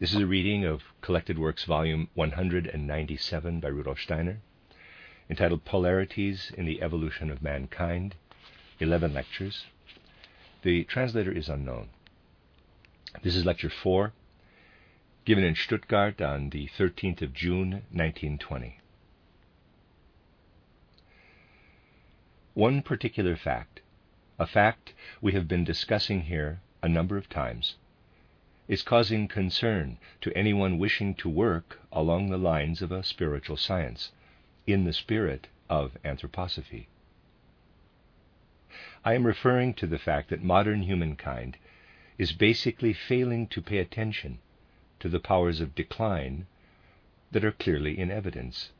This is a reading of Collected Works, Volume 197 by Rudolf Steiner, entitled Polarities in the Evolution of Mankind, 11 lectures. The translator is unknown. This is lecture 4, given in Stuttgart on the 13th of June, 1920. One particular fact, a fact we have been discussing here a number of times, is causing concern to anyone wishing to work along the lines of a spiritual science in the spirit of anthroposophy. I am referring to the fact that modern humankind is basically failing to pay attention to the powers of decline that are clearly in evidence,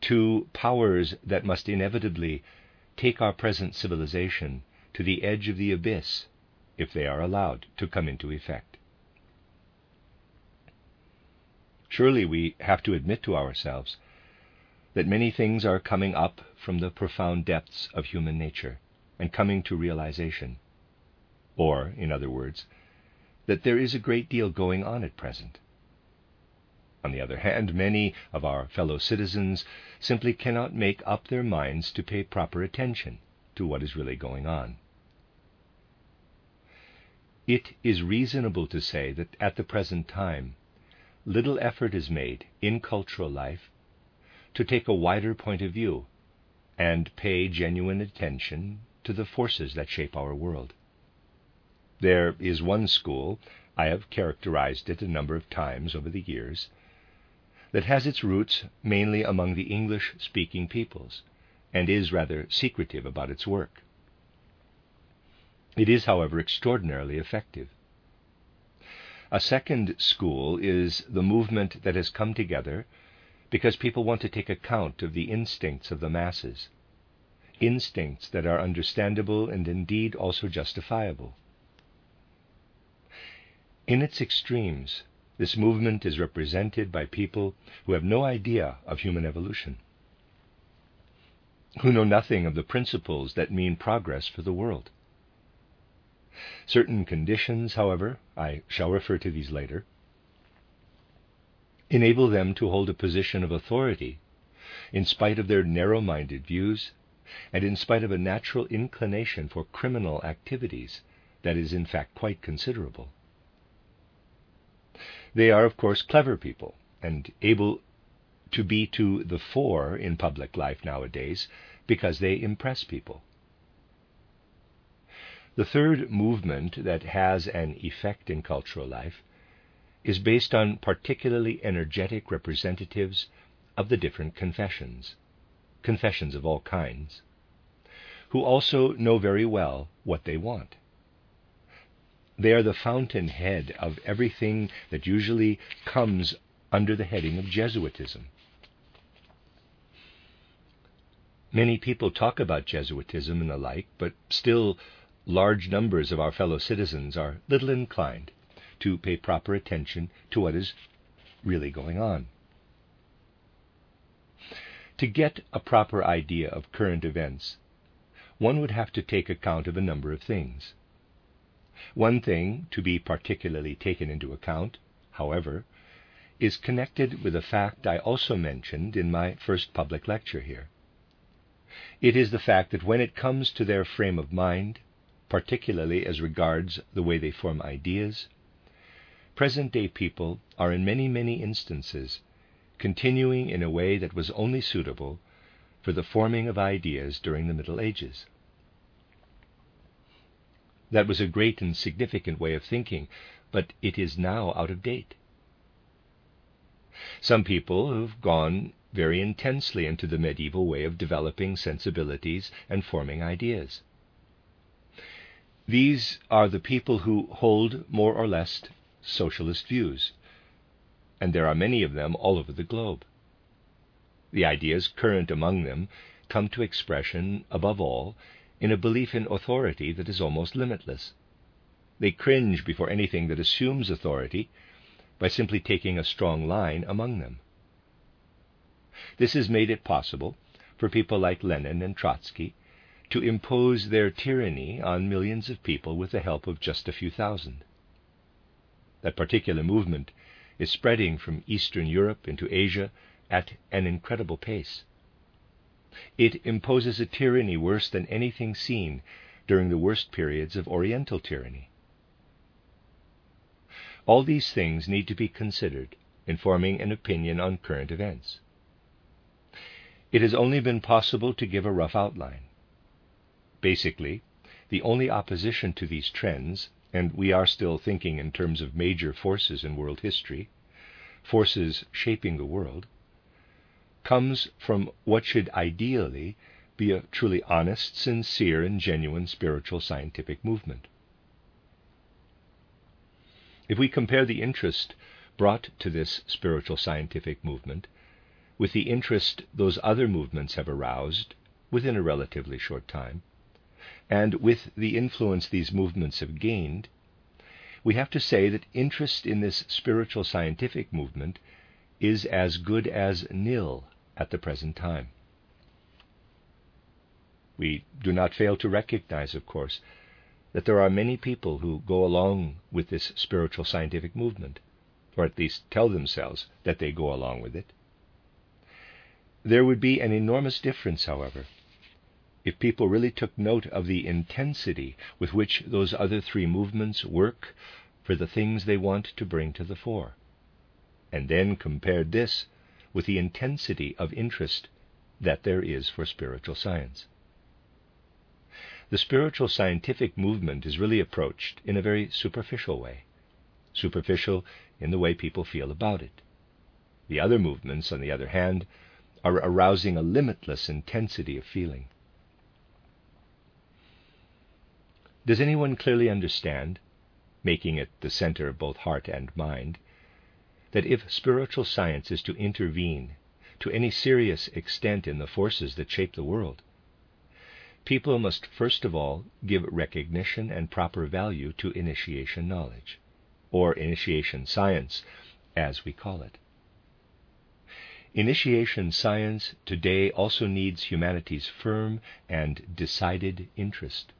to powers that must inevitably take our present civilization to the edge of the abyss if they are allowed to come into effect. Surely we have to admit to ourselves that many things are coming up from the profound depths of human nature and coming to realization. Or, in other words, that there is a great deal going on at present. On the other hand, many of our fellow citizens simply cannot make up their minds to pay proper attention to what is really going on. It is reasonable to say that at the present time, little effort is made in cultural life to take a wider point of view and pay genuine attention to the forces that shape our world. There is one school, I have characterized it a number of times over the years, that has its roots mainly among the English speaking peoples and is rather secretive about its work. It is, however, extraordinarily effective. A second school is the movement that has come together because people want to take account of the instincts of the masses, instincts that are understandable and indeed also justifiable. In its extremes, this movement is represented by people who have no idea of human evolution, who know nothing of the principles that mean progress for the world. Certain conditions, however, I shall refer to these later, enable them to hold a position of authority in spite of their narrow minded views and in spite of a natural inclination for criminal activities that is, in fact, quite considerable. They are, of course, clever people and able to be to the fore in public life nowadays because they impress people. The third movement that has an effect in cultural life is based on particularly energetic representatives of the different confessions, confessions of all kinds, who also know very well what they want. They are the fountainhead of everything that usually comes under the heading of Jesuitism. Many people talk about Jesuitism and the like, but still large numbers of our fellow citizens are little inclined to pay proper attention to what is really going on. To get a proper idea of current events, one would have to take account of a number of things. One thing to be particularly taken into account, however, is connected with a fact I also mentioned in my first public lecture here. It is the fact that when it comes to their frame of mind, particularly as regards the way they form ideas, present day people are in many, many instances continuing in a way that was only suitable for the forming of ideas during the Middle Ages. That was a great and significant way of thinking, but it is now out of date. Some people have gone very intensely into the medieval way of developing sensibilities and forming ideas. These are the people who hold more or less socialist views, and there are many of them all over the globe. The ideas current among them come to expression, above all, in a belief in authority that is almost limitless. They cringe before anything that assumes authority by simply taking a strong line among them. This has made it possible for people like Lenin and Trotsky to impose their tyranny on millions of people with the help of just a few thousand. That particular movement is spreading from Eastern Europe into Asia at an incredible pace. It imposes a tyranny worse than anything seen during the worst periods of Oriental tyranny. All these things need to be considered in forming an opinion on current events. It has only been possible to give a rough outline. Basically, the only opposition to these trends, and we are still thinking in terms of major forces in world history, forces shaping the world, comes from what should ideally be a truly honest, sincere, and genuine spiritual scientific movement. If we compare the interest brought to this spiritual scientific movement with the interest those other movements have aroused within a relatively short time, and with the influence these movements have gained, we have to say that interest in this spiritual scientific movement is as good as nil at the present time. We do not fail to recognize, of course, that there are many people who go along with this spiritual scientific movement, or at least tell themselves that they go along with it. There would be an enormous difference, however, if people really took note of the intensity with which those other three movements work for the things they want to bring to the fore, and then compared this with the intensity of interest that there is for spiritual science. The spiritual scientific movement is really approached in a very superficial way, superficial in the way people feel about it. The other movements, on the other hand, are arousing a limitless intensity of feeling. Does anyone clearly understand, making it the center of both heart and mind, that if spiritual science is to intervene to any serious extent in the forces that shape the world, people must first of all give recognition and proper value to initiation knowledge, or initiation science, as we call it. Initiation science today also needs humanity's firm and decided interest.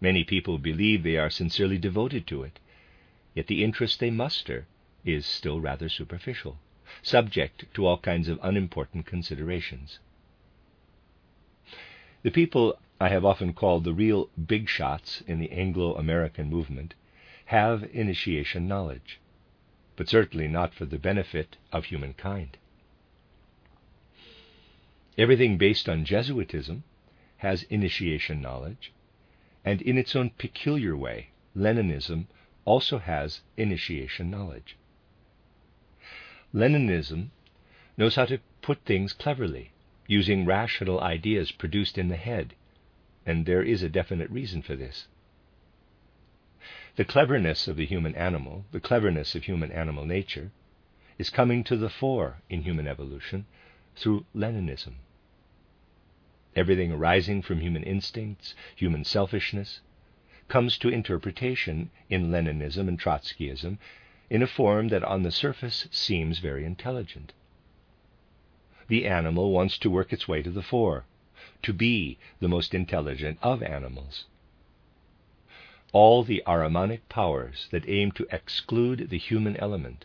Many people believe they are sincerely devoted to it, yet the interest they muster is still rather superficial, subject to all kinds of unimportant considerations. The people I have often called the real big shots in the Anglo American movement have initiation knowledge but certainly not for the benefit of humankind. Everything based on Jesuitism has initiation knowledge, and in its own peculiar way, Leninism also has initiation knowledge. Leninism knows how to put things cleverly, using rational ideas produced in the head, and there is a definite reason for this. The cleverness of the human animal, the cleverness of human animal nature, is coming to the fore in human evolution through Leninism. Everything arising from human instincts, human selfishness, comes to interpretation in Leninism and Trotskyism in a form that on the surface seems very intelligent. The animal wants to work its way to the fore, to be the most intelligent of animals all the Ahrimanic powers that aim to exclude the human element,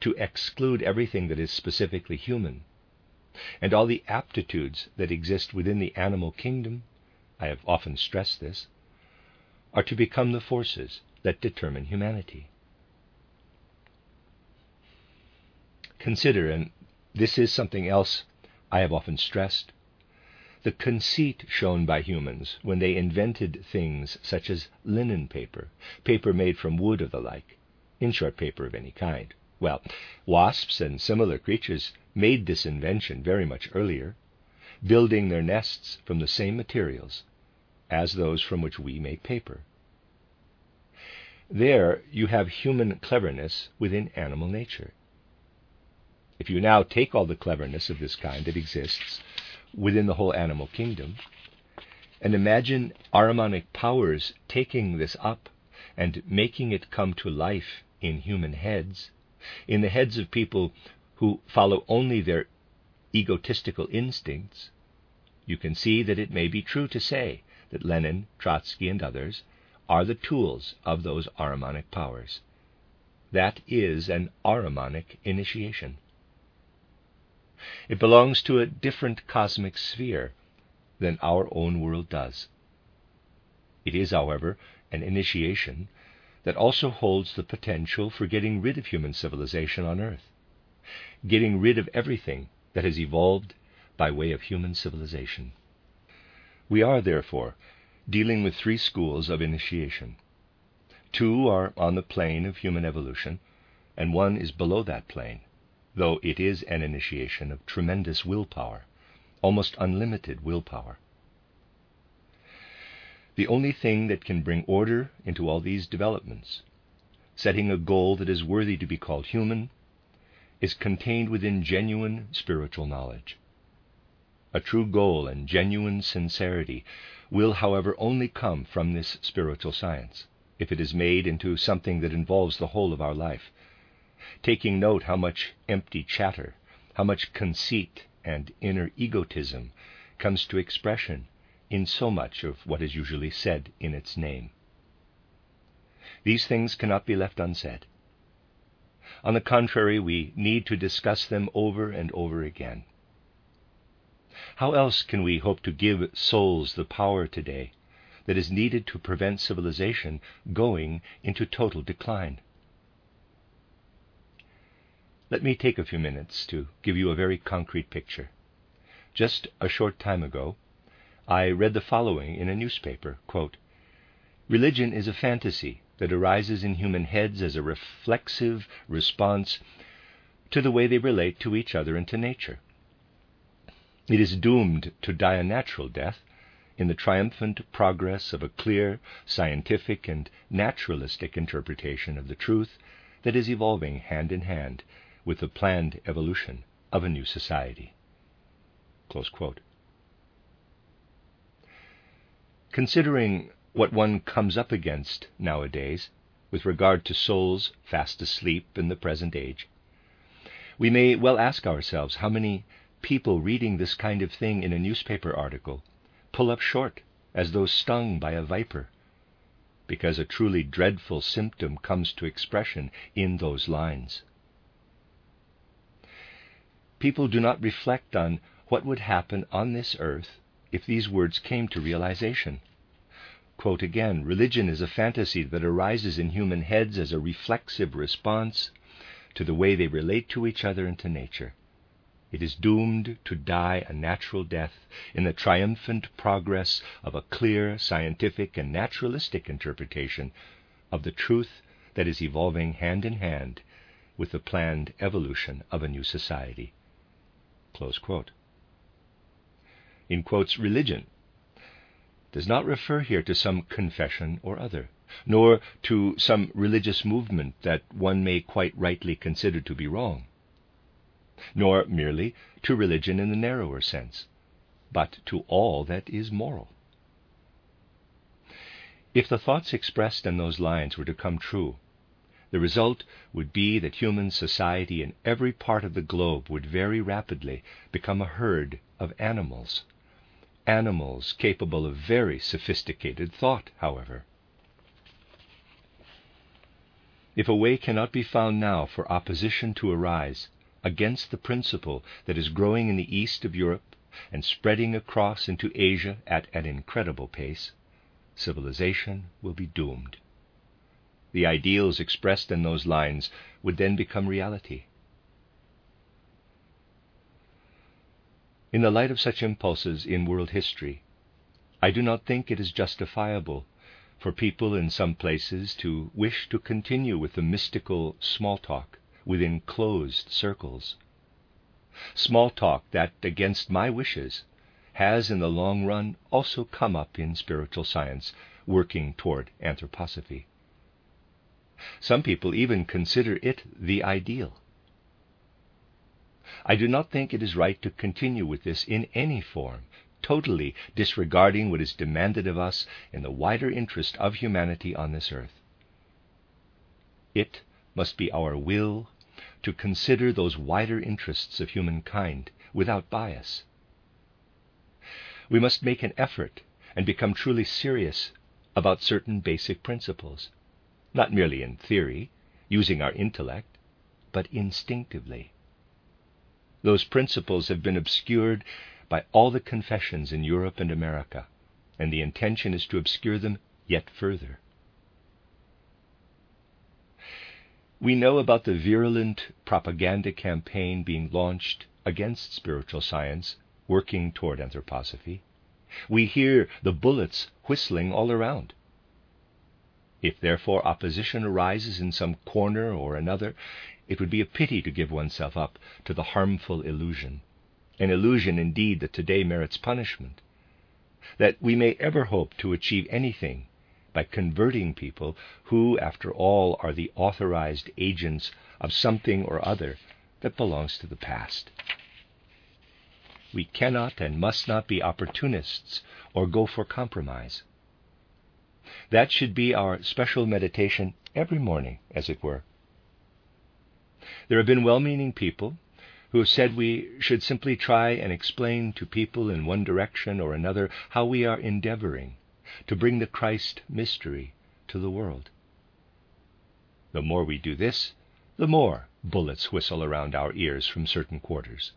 to exclude everything that is specifically human, and all the aptitudes that exist within the animal kingdom, I have often stressed this, are to become the forces that determine humanity. Consider, and this is something else I have often stressed, the conceit shown by humans when they invented things such as linen paper, paper made from wood or the like, in short, paper of any kind. Well, wasps and similar creatures made this invention very much earlier, building their nests from the same materials as those from which we make paper. There you have human cleverness within animal nature. If you now take all the cleverness of this kind that exists within the whole animal kingdom and imagine Ahrimanic powers taking this up and making it come to life in human heads, in the heads of people who follow only their egotistical instincts, you can see that it may be true to say that Lenin, Trotsky, and others are the tools of those Ahrimanic powers. That is an Ahrimanic initiation. It belongs to a different cosmic sphere than our own world does. It is, however, an initiation that also holds the potential for getting rid of human civilization on Earth, getting rid of everything that has evolved by way of human civilization. We are, therefore, dealing with three schools of initiation. Two are on the plane of human evolution, and one is below that plane, though it is an initiation of tremendous willpower, almost unlimited willpower. The only thing that can bring order into all these developments, setting a goal that is worthy to be called human, is contained within genuine spiritual knowledge. A true goal and genuine sincerity will, however, only come from this spiritual science, if it is made into something that involves the whole of our life, taking note how much empty chatter, how much conceit and inner egotism comes to expression in so much of what is usually said in its name. These things cannot be left unsaid. On the contrary, we need to discuss them over and over again. How else can we hope to give souls the power today that is needed to prevent civilization going into total decline? Let me take a few minutes to give you a very concrete picture. Just a short time ago, I read the following in a newspaper quote, Religion is a fantasy that arises in human heads as a reflexive response to the way they relate to each other and to nature. It is doomed to die a natural death in the triumphant progress of a clear, scientific, and naturalistic interpretation of the truth that is evolving hand in hand with the planned evolution of a new society. Considering what one comes up against nowadays with regard to souls fast asleep in the present age, we may well ask ourselves how many people reading this kind of thing in a newspaper article pull up short as though stung by a viper, because a truly dreadful symptom comes to expression in those lines. People do not reflect on what would happen on this earth if these words came to realization. Quote again Religion is a fantasy that arises in human heads as a reflexive response to the way they relate to each other and to nature. It is doomed to die a natural death in the triumphant progress of a clear, scientific, and naturalistic interpretation of the truth that is evolving hand in hand with the planned evolution of a new society. In quotes, religion does not refer here to some confession or other, nor to some religious movement that one may quite rightly consider to be wrong nor merely to religion in the narrower sense, but to all that is moral. If the thoughts expressed in those lines were to come true, the result would be that human society in every part of the globe would very rapidly become a herd of animals. Animals capable of very sophisticated thought, however. If a way cannot be found now for opposition to arise, against the principle that is growing in the east of Europe and spreading across into Asia at an incredible pace, civilization will be doomed. The ideals expressed in those lines would then become reality. In the light of such impulses in world history, I do not think it is justifiable for people in some places to wish to continue with the mystical small talk within closed circles. Small talk that, against my wishes, has in the long run also come up in spiritual science, working toward anthroposophy. Some people even consider it the ideal. I do not think it is right to continue with this in any form, totally disregarding what is demanded of us in the wider interest of humanity on this earth. It must be our will to consider those wider interests of humankind without bias. We must make an effort and become truly serious about certain basic principles, not merely in theory, using our intellect, but instinctively. Those principles have been obscured by all the confessions in Europe and America, and the intention is to obscure them yet further. We know about the virulent propaganda campaign being launched against spiritual science working toward anthroposophy. We hear the bullets whistling all around. If therefore opposition arises in some corner or another, it would be a pity to give oneself up to the harmful illusion, an illusion indeed that today merits punishment, that we may ever hope to achieve anything by converting people who, after all, are the authorized agents of something or other that belongs to the past. We cannot and must not be opportunists or go for compromise. That should be our special meditation every morning, as it were. There have been well meaning people who have said we should simply try and explain to people in one direction or another how we are endeavoring to bring the Christ mystery to the world. The more we do this, the more bullets whistle around our ears from certain quarters.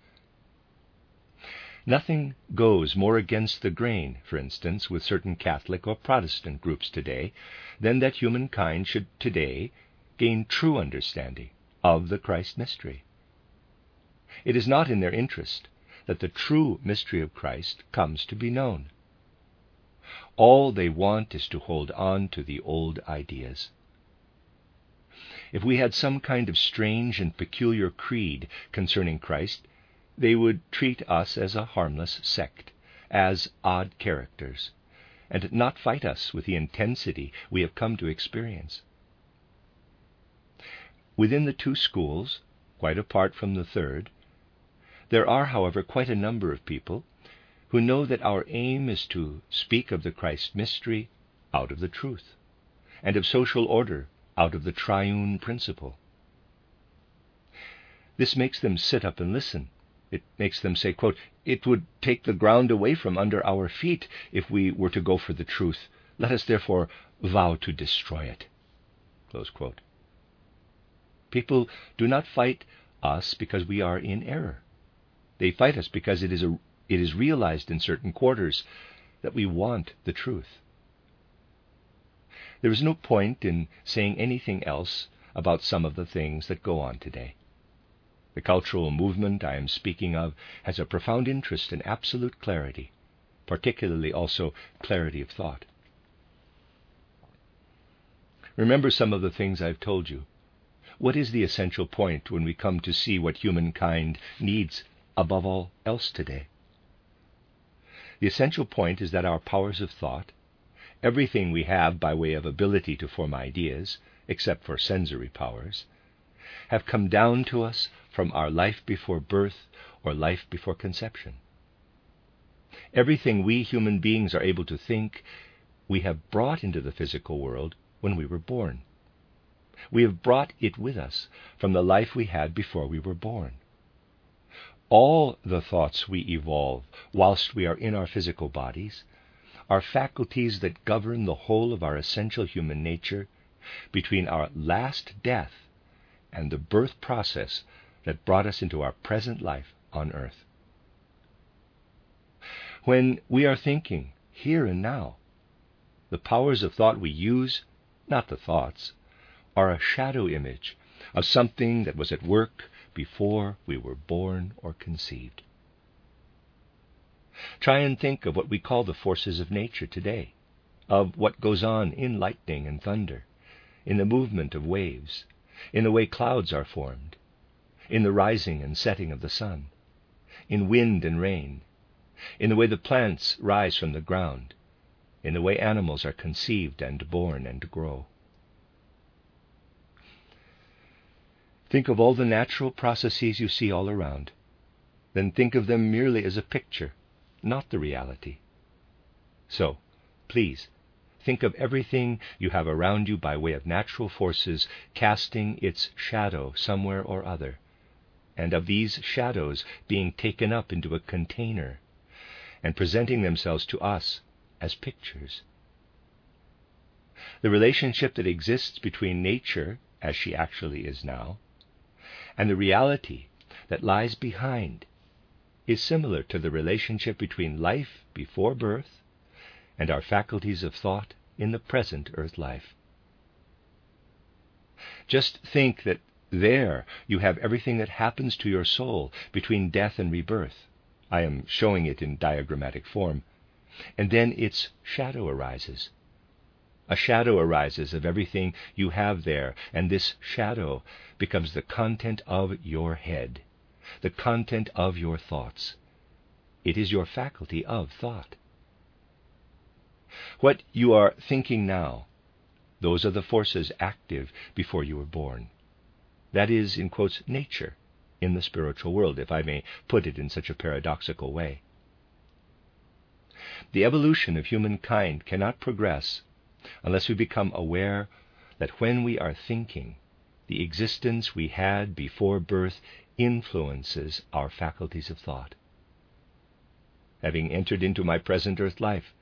Nothing goes more against the grain, for instance, with certain Catholic or Protestant groups today, than that humankind should today gain true understanding of the Christ mystery. It is not in their interest that the true mystery of Christ comes to be known. All they want is to hold on to the old ideas. If we had some kind of strange and peculiar creed concerning Christ, they would treat us as a harmless sect, as odd characters, and not fight us with the intensity we have come to experience. Within the two schools, quite apart from the third, there are, however, quite a number of people who know that our aim is to speak of the Christ mystery out of the truth, and of social order out of the triune principle. This makes them sit up and listen. It makes them say, quote, It would take the ground away from under our feet if we were to go for the truth. Let us therefore vow to destroy it. People do not fight us because we are in error. They fight us because it is a it is realized in certain quarters that we want the truth. There is no point in saying anything else about some of the things that go on today. The cultural movement I am speaking of has a profound interest in absolute clarity, particularly also clarity of thought. Remember some of the things I've told you. What is the essential point when we come to see what humankind needs above all else today? The essential point is that our powers of thought, everything we have by way of ability to form ideas, except for sensory powers, have come down to us from our life before birth or life before conception. Everything we human beings are able to think, we have brought into the physical world when we were born. We have brought it with us from the life we had before we were born all the thoughts we evolve whilst we are in our physical bodies are faculties that govern the whole of our essential human nature between our last death and the birth process that brought us into our present life on earth. When we are thinking here and now, the powers of thought we use, not the thoughts, are a shadow image of something that was at work before we were born or conceived. Try and think of what we call the forces of nature today, of what goes on in lightning and thunder, in the movement of waves, in the way clouds are formed, in the rising and setting of the sun, in wind and rain, in the way the plants rise from the ground, in the way animals are conceived and born and grow. Think of all the natural processes you see all around then think of them merely as a picture, not the reality. So, please, think of everything you have around you by way of natural forces casting its shadow somewhere or other, and of these shadows being taken up into a container and presenting themselves to us as pictures. The relationship that exists between nature, as she actually is now, and the reality that lies behind is similar to the relationship between life before birth and our faculties of thought in the present earth life. Just think that there you have everything that happens to your soul between death and rebirth. I am showing it in diagrammatic form. And then its shadow arises. A shadow arises of everything you have there, and this shadow becomes the content of your head, the content of your thoughts. It is your faculty of thought. What you are thinking now, those are the forces active before you were born. That is, in quotes, nature in the spiritual world, if I may put it in such a paradoxical way. The evolution of humankind cannot progress unless we become aware that when we are thinking, the existence we had before birth influences our faculties of thought. Having entered into my present earth life,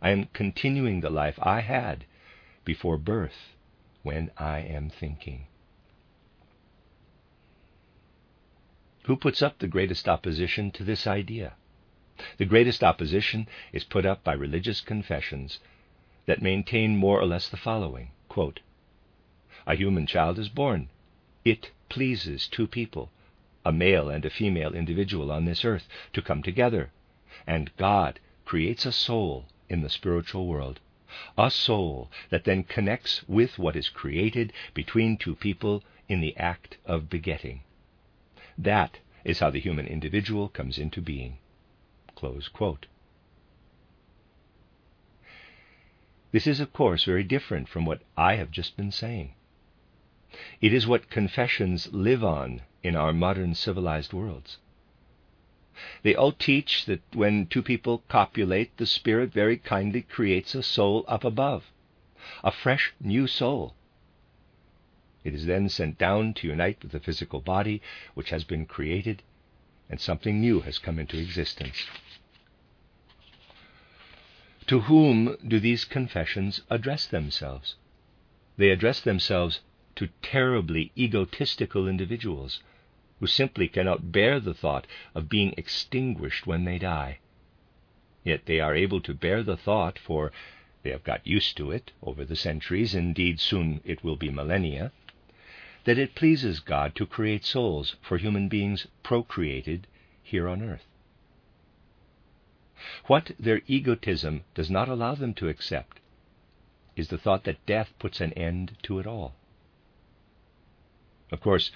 I am continuing the life I had before birth when I am thinking. Who puts up the greatest opposition to this idea? The greatest opposition is put up by religious confessions that maintain more or less the following quote, A human child is born. It pleases two people, a male and a female individual on this earth, to come together, and God creates a soul in the spiritual world, a soul that then connects with what is created between two people in the act of begetting. That is how the human individual comes into being. This is, of course, very different from what I have just been saying. It is what confessions live on in our modern civilized worlds. They all teach that when two people copulate, the Spirit very kindly creates a soul up above, a fresh new soul. It is then sent down to unite with the physical body which has been created, and something new has come into existence. To whom do these confessions address themselves? They address themselves to terribly egotistical individuals who simply cannot bear the thought of being extinguished when they die. Yet they are able to bear the thought, for they have got used to it over the centuries, indeed, soon it will be millennia, that it pleases God to create souls for human beings procreated here on earth. What their egotism does not allow them to accept is the thought that death puts an end to it all. Of course,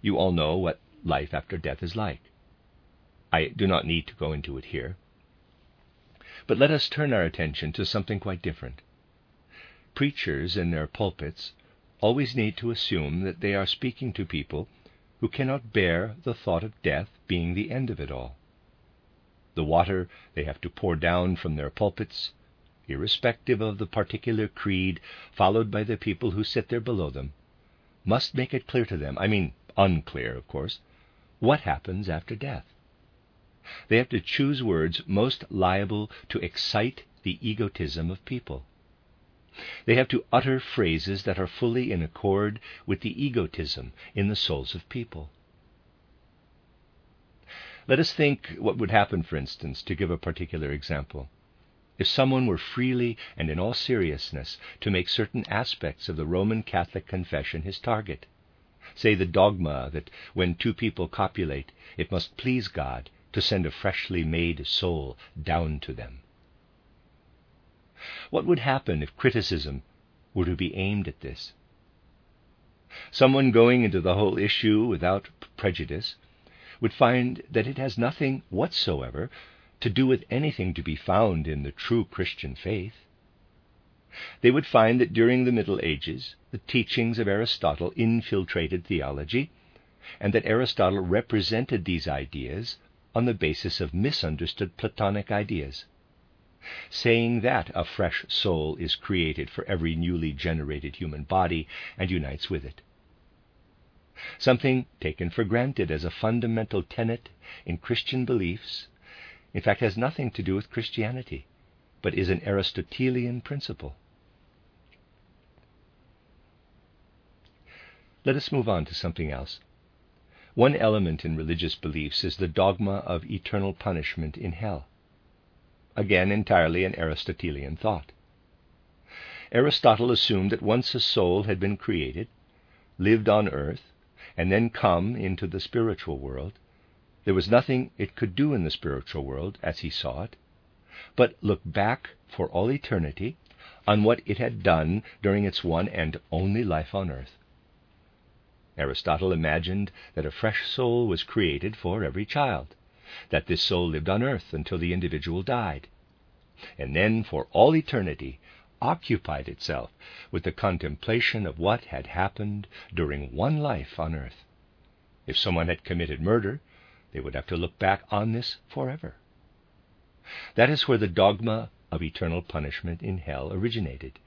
you all know what life after death is like. I do not need to go into it here. But let us turn our attention to something quite different. Preachers in their pulpits always need to assume that they are speaking to people who cannot bear the thought of death being the end of it all the water they have to pour down from their pulpits, irrespective of the particular creed followed by the people who sit there below them, must make it clear to them, I mean unclear, of course, what happens after death. They have to choose words most liable to excite the egotism of people. They have to utter phrases that are fully in accord with the egotism in the souls of people. Let us think what would happen, for instance, to give a particular example, if someone were freely and in all seriousness to make certain aspects of the Roman Catholic confession his target. Say the dogma that when two people copulate, it must please God to send a freshly made soul down to them. What would happen if criticism were to be aimed at this? Someone going into the whole issue without prejudice would find that it has nothing whatsoever to do with anything to be found in the true Christian faith. They would find that during the Middle Ages the teachings of Aristotle infiltrated theology, and that Aristotle represented these ideas on the basis of misunderstood Platonic ideas, saying that a fresh soul is created for every newly generated human body and unites with it. Something taken for granted as a fundamental tenet in Christian beliefs, in fact, has nothing to do with Christianity, but is an Aristotelian principle. Let us move on to something else. One element in religious beliefs is the dogma of eternal punishment in hell. Again, entirely an Aristotelian thought. Aristotle assumed that once a soul had been created, lived on earth, and then come into the spiritual world, there was nothing it could do in the spiritual world as he saw it, but look back for all eternity on what it had done during its one and only life on earth. Aristotle imagined that a fresh soul was created for every child, that this soul lived on earth until the individual died, and then for all eternity occupied itself with the contemplation of what had happened during one life on earth. If someone had committed murder, they would have to look back on this forever. That is where the dogma of eternal punishment in hell originated.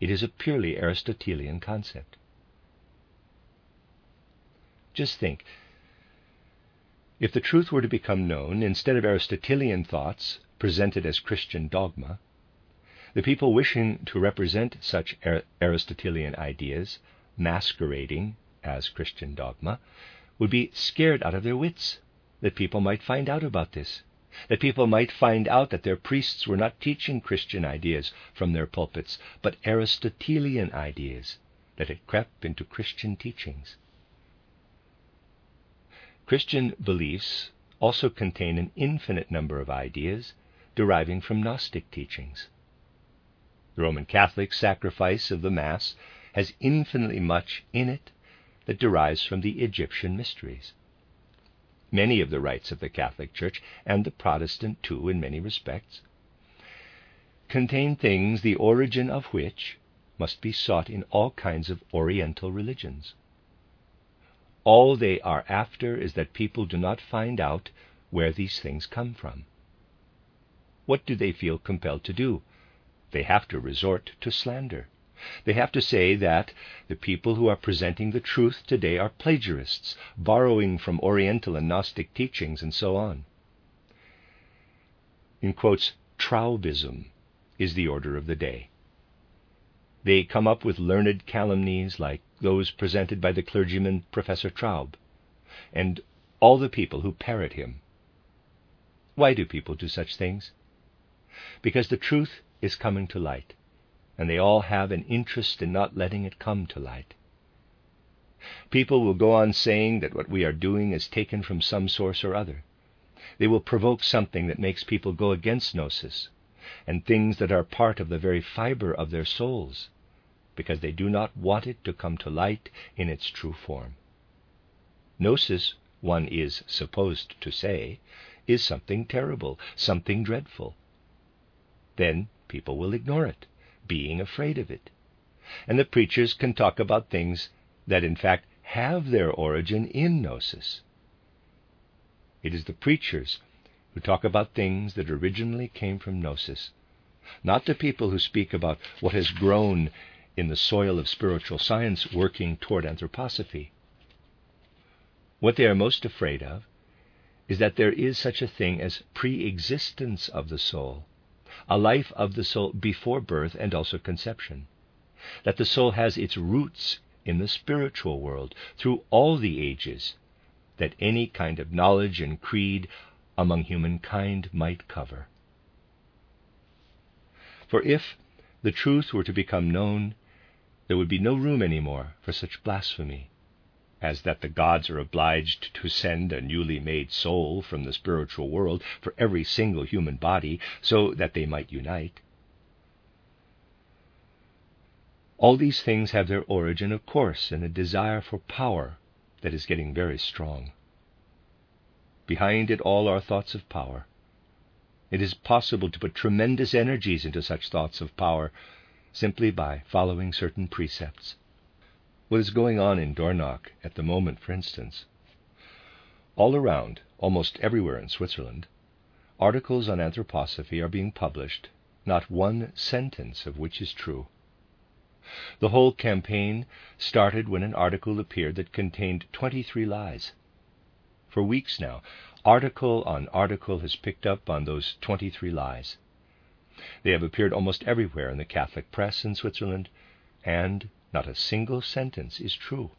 It is a purely Aristotelian concept. Just think if the truth were to become known, instead of Aristotelian thoughts presented as Christian dogma, the people wishing to represent such Aristotelian ideas, masquerading as Christian dogma, would be scared out of their wits that people might find out about this, that people might find out that their priests were not teaching Christian ideas from their pulpits, but Aristotelian ideas that had crept into Christian teachings. Christian beliefs also contain an infinite number of ideas deriving from Gnostic teachings. The Roman Catholic sacrifice of the Mass has infinitely much in it that derives from the Egyptian mysteries. Many of the rites of the Catholic Church, and the Protestant too in many respects, contain things the origin of which must be sought in all kinds of Oriental religions. All they are after is that people do not find out where these things come from. What do they feel compelled to do? They have to resort to slander. They have to say that the people who are presenting the truth today are plagiarists, borrowing from Oriental and Gnostic teachings, and so on. In quotes, Traubism is the order of the day. They come up with learned calumnies like those presented by the clergyman Professor Traub, and all the people who parrot him. Why do people do such things? Because the truth is coming to light, and they all have an interest in not letting it come to light. People will go on saying that what we are doing is taken from some source or other. They will provoke something that makes people go against Gnosis, and things that are part of the very fiber of their souls, because they do not want it to come to light in its true form. Gnosis, one is supposed to say, is something terrible, something dreadful. Then people will ignore it, being afraid of it. And the preachers can talk about things that in fact have their origin in Gnosis. It is the preachers who talk about things that originally came from Gnosis, not the people who speak about what has grown in the soil of spiritual science working toward anthroposophy. What they are most afraid of is that there is such a thing as pre existence of the soul, a life of the soul before birth and also conception, that the soul has its roots in the spiritual world through all the ages that any kind of knowledge and creed among humankind might cover. For if the truth were to become known, there would be no room any more for such blasphemy as that the gods are obliged to send a newly made soul from the spiritual world for every single human body so that they might unite. All these things have their origin, of course, in a desire for power that is getting very strong. Behind it all are thoughts of power. It is possible to put tremendous energies into such thoughts of power simply by following certain precepts. What is going on in Dornach at the moment, for instance? All around, almost everywhere in Switzerland, articles on anthroposophy are being published, not one sentence of which is true. The whole campaign started when an article appeared that contained 23 lies. For weeks now, article on article has picked up on those 23 lies. They have appeared almost everywhere in the Catholic press in Switzerland, and not a single sentence is true.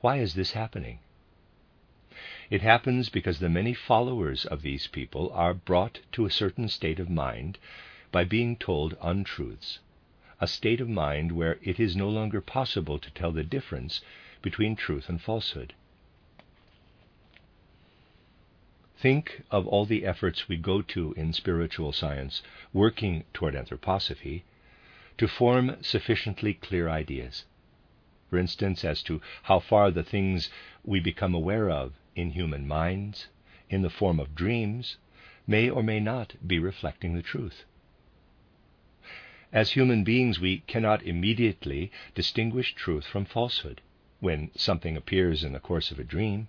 Why is this happening? It happens because the many followers of these people are brought to a certain state of mind by being told untruths, a state of mind where it is no longer possible to tell the difference between truth and falsehood. Think of all the efforts we go to in spiritual science, working toward anthroposophy, to form sufficiently clear ideas. For instance, as to how far the things we become aware of in human minds, in the form of dreams, may or may not be reflecting the truth. As human beings, we cannot immediately distinguish truth from falsehood when something appears in the course of a dream.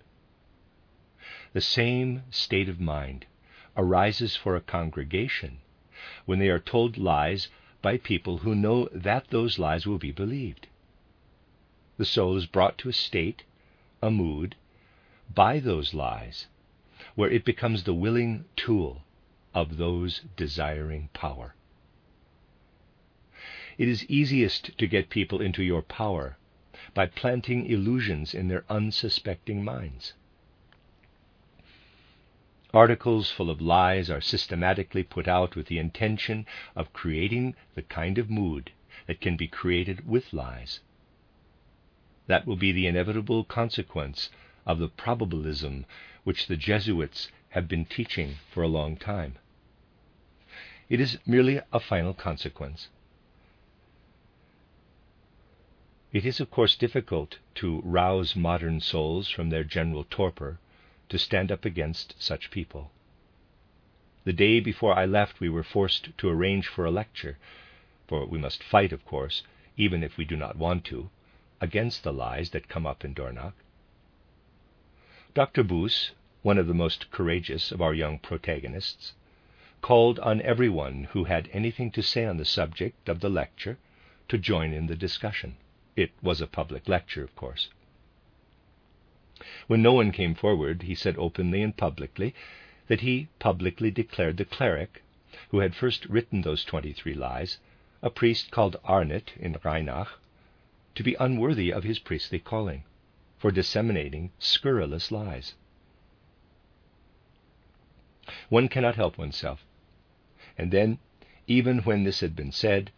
The same state of mind arises for a congregation when they are told lies by people who know that those lies will be believed. The soul is brought to a state, a mood, by those lies, where it becomes the willing tool of those desiring power. It is easiest to get people into your power by planting illusions in their unsuspecting minds. Articles full of lies are systematically put out with the intention of creating the kind of mood that can be created with lies. That will be the inevitable consequence of the probabilism which the Jesuits have been teaching for a long time. It is merely a final consequence. It is, of course, difficult to rouse modern souls from their general torpor to stand up against such people. The day before I left, we were forced to arrange for a lecture, for we must fight, of course, even if we do not want to, against the lies that come up in Dornach. Dr. Boos, one of the most courageous of our young protagonists, called on everyone who had anything to say on the subject of the lecture to join in the discussion. It was a public lecture, of course. When no one came forward, he said openly and publicly that he publicly declared the cleric who had first written those 23 lies, a priest called Arndt in Rheinach, to be unworthy of his priestly calling for disseminating scurrilous lies. One cannot help oneself. And then, even when this had been said,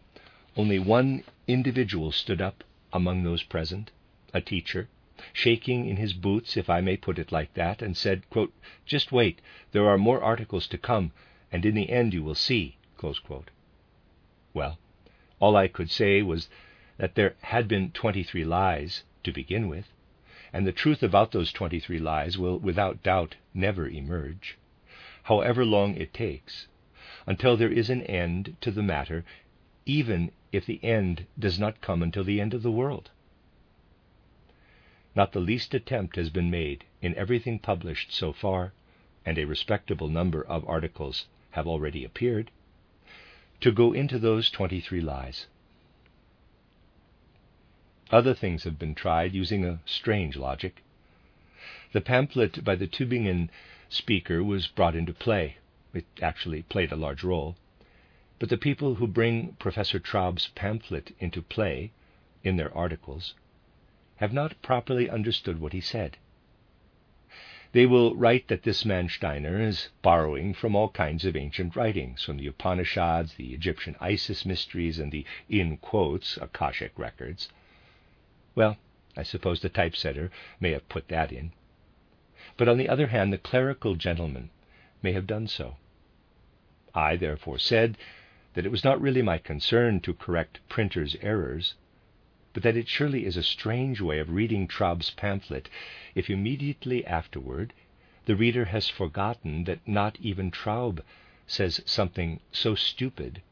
only one individual stood up among those present, a teacher, shaking in his boots, if I may put it like that, and said, quote, Just wait, there are more articles to come, and in the end you will see. Well, all I could say was that there had been 23 lies to begin with, and the truth about those 23 lies will without doubt never emerge, however long it takes, until there is an end to the matter, even if the end does not come until the end of the world. Not the least attempt has been made in everything published so far, and a respectable number of articles have already appeared, to go into those 23 lies. Other things have been tried using a strange logic. The pamphlet by the Tübingen speaker was brought into play. It actually played a large role. But the people who bring Professor Traub's pamphlet into play in their articles have not properly understood what he said. They will write that this man Steiner is borrowing from all kinds of ancient writings, from the Upanishads, the Egyptian Isis mysteries, and the, in quotes, Akashic records. Well, I suppose the typesetter may have put that in. But on the other hand, the clerical gentleman may have done so. I therefore said that it was not really my concern to correct printers' errors, but that it surely is a strange way of reading Traub's pamphlet if immediately afterward the reader has forgotten that not even Traub says something so stupid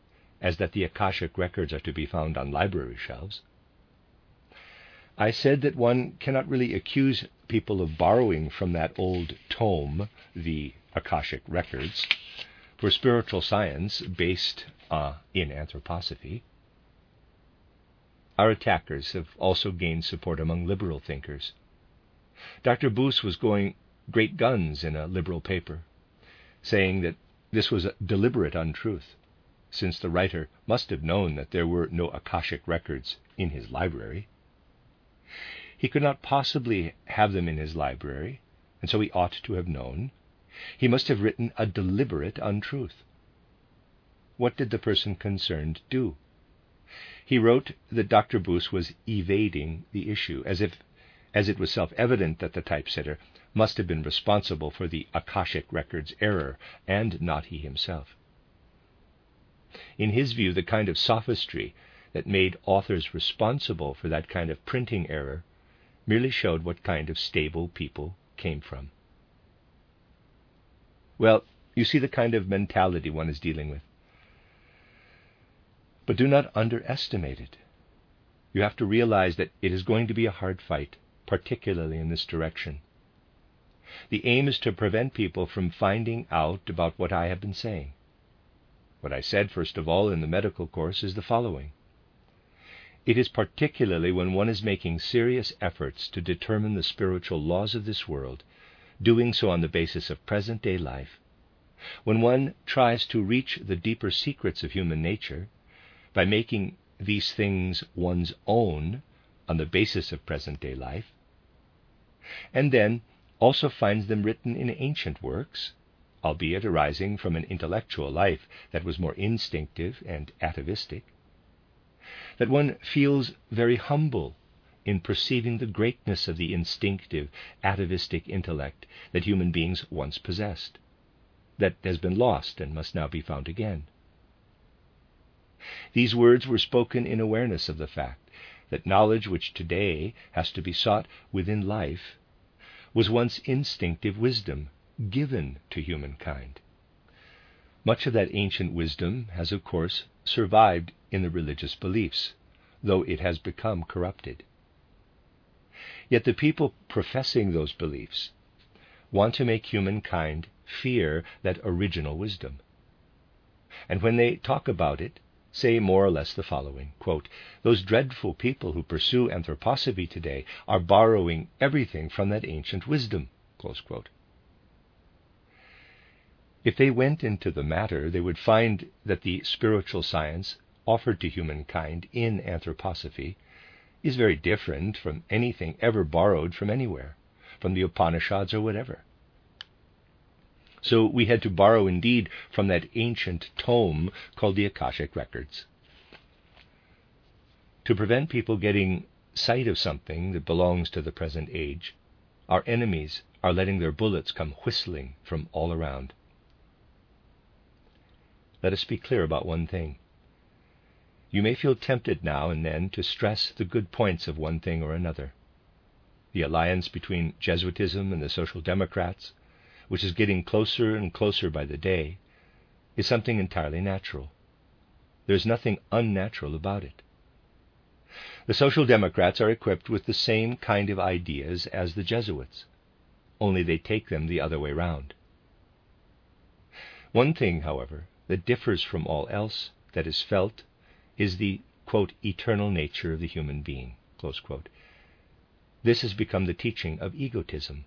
as that the Akashic records are to be found on library shelves. I said that one cannot really accuse people of borrowing from that old tome, the Akashic Records, for spiritual science based uh, in anthroposophy. Our attackers have also gained support among liberal thinkers. Dr. Boos was going great guns in a liberal paper, saying that this was a deliberate untruth, since the writer must have known that there were no Akashic records in his library. He could not possibly have them in his library, and so he ought to have known. He must have written a deliberate untruth. What did the person concerned do? He wrote that Dr. Boos was evading the issue, as if as it was self evident that the typesetter must have been responsible for the Akashic Records error, and not he himself. In his view, the kind of sophistry that made authors responsible for that kind of printing error merely showed what kind of stable people came from. Well, you see the kind of mentality one is dealing with. But do not underestimate it. You have to realize that it is going to be a hard fight, particularly in this direction. The aim is to prevent people from finding out about what I have been saying. What I said, first of all, in the medical course is the following it is particularly when one is making serious efforts to determine the spiritual laws of this world, doing so on the basis of present day life, when one tries to reach the deeper secrets of human nature by making these things one's own on the basis of present day life, and then also finds them written in ancient works, albeit arising from an intellectual life that was more instinctive and atavistic, that one feels very humble in perceiving the greatness of the instinctive, atavistic intellect that human beings once possessed, that has been lost and must now be found again. These words were spoken in awareness of the fact that knowledge which today has to be sought within life was once instinctive wisdom given to humankind. Much of that ancient wisdom has, of course, survived in the religious beliefs, though it has become corrupted. Yet the people professing those beliefs want to make humankind fear that original wisdom. And when they talk about it, say more or less the following quote, Those dreadful people who pursue anthroposophy today are borrowing everything from that ancient wisdom. If they went into the matter, they would find that the spiritual science offered to humankind in anthroposophy is very different from anything ever borrowed from anywhere, from the Upanishads or whatever. So we had to borrow indeed from that ancient tome called the Akashic Records. To prevent people getting sight of something that belongs to the present age, our enemies are letting their bullets come whistling from all around. Let us be clear about one thing. You may feel tempted now and then to stress the good points of one thing or another. The alliance between Jesuitism and the Social Democrats, which is getting closer and closer by the day, is something entirely natural. There is nothing unnatural about it. The Social Democrats are equipped with the same kind of ideas as the Jesuits, only they take them the other way round. One thing, however, that differs from all else that is felt is the quote, eternal nature of the human being. This has become the teaching of egotism.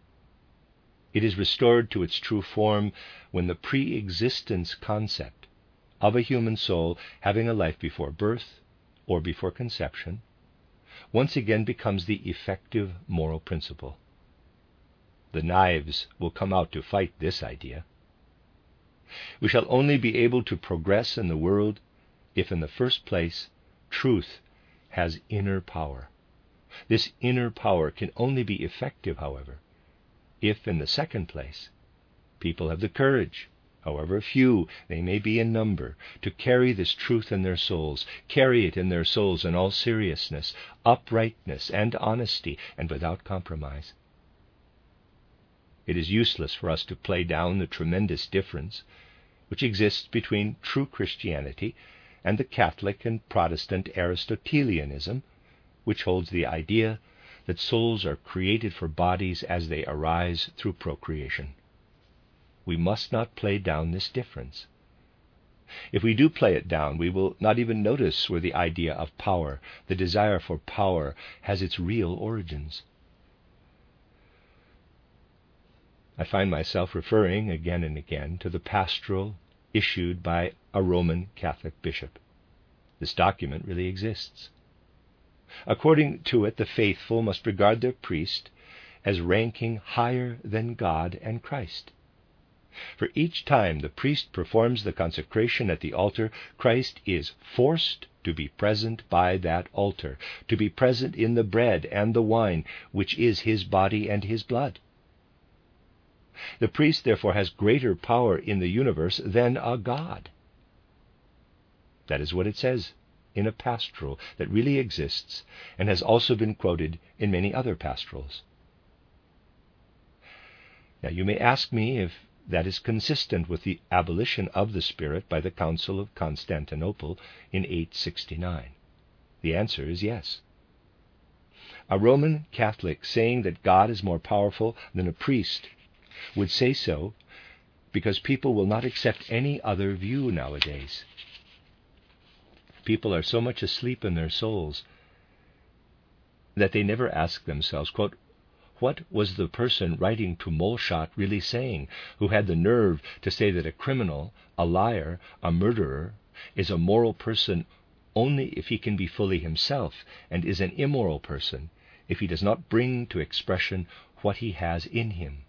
It is restored to its true form when the pre existence concept of a human soul having a life before birth or before conception once again becomes the effective moral principle. The knives will come out to fight this idea. We shall only be able to progress in the world if, in the first place, truth has inner power. This inner power can only be effective, however, if, in the second place, people have the courage, however few they may be in number, to carry this truth in their souls, carry it in their souls in all seriousness, uprightness, and honesty, and without compromise. It is useless for us to play down the tremendous difference which exists between true Christianity and the Catholic and Protestant Aristotelianism, which holds the idea that souls are created for bodies as they arise through procreation. We must not play down this difference. If we do play it down, we will not even notice where the idea of power, the desire for power, has its real origins. I find myself referring again and again to the pastoral issued by a Roman Catholic bishop. This document really exists. According to it, the faithful must regard their priest as ranking higher than God and Christ. For each time the priest performs the consecration at the altar, Christ is forced to be present by that altar, to be present in the bread and the wine, which is his body and his blood. The priest, therefore, has greater power in the universe than a God. That is what it says in a pastoral that really exists and has also been quoted in many other pastorals. Now, you may ask me if that is consistent with the abolition of the Spirit by the Council of Constantinople in 869. The answer is yes. A Roman Catholic saying that God is more powerful than a priest would say so because people will not accept any other view nowadays. People are so much asleep in their souls that they never ask themselves, quote, what was the person writing to Moleschott really saying, who had the nerve to say that a criminal, a liar, a murderer is a moral person only if he can be fully himself, and is an immoral person if he does not bring to expression what he has in him?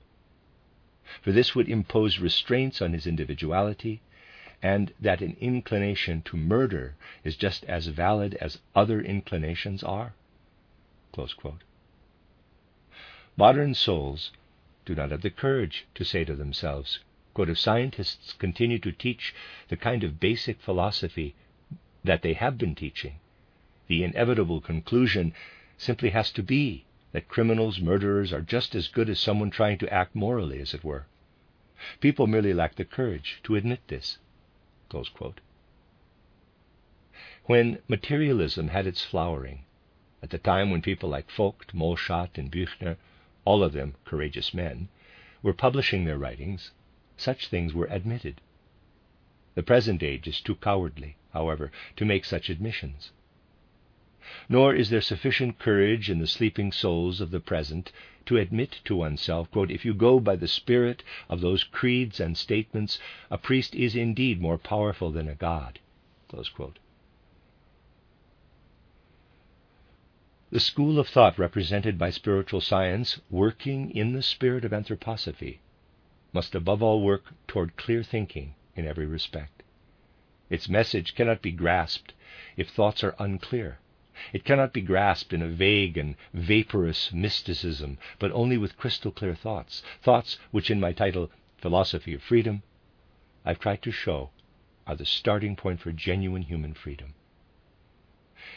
For this would impose restraints on his individuality, and that an inclination to murder is just as valid as other inclinations are. Modern souls do not have the courage to say to themselves, quote, if scientists continue to teach the kind of basic philosophy that they have been teaching, the inevitable conclusion simply has to be that criminals, murderers are just as good as someone trying to act morally, as it were. People merely lack the courage to admit this. When materialism had its flowering, at the time when people like Vogt, Moleschott, and Büchner all of them courageous men, were publishing their writings, such things were admitted. The present age is too cowardly, however, to make such admissions. Nor is there sufficient courage in the sleeping souls of the present to admit to oneself, quote, if you go by the spirit of those creeds and statements, a priest is indeed more powerful than a god. The school of thought represented by spiritual science, working in the spirit of anthroposophy, must above all work toward clear thinking in every respect. Its message cannot be grasped if thoughts are unclear. It cannot be grasped in a vague and vaporous mysticism, but only with crystal clear thoughts, thoughts which in my title, Philosophy of Freedom, I've tried to show are the starting point for genuine human freedom.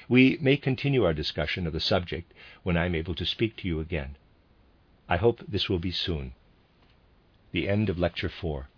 We may continue our discussion of the subject when I am able to speak to you again. I hope this will be soon. The end of Lecture 4.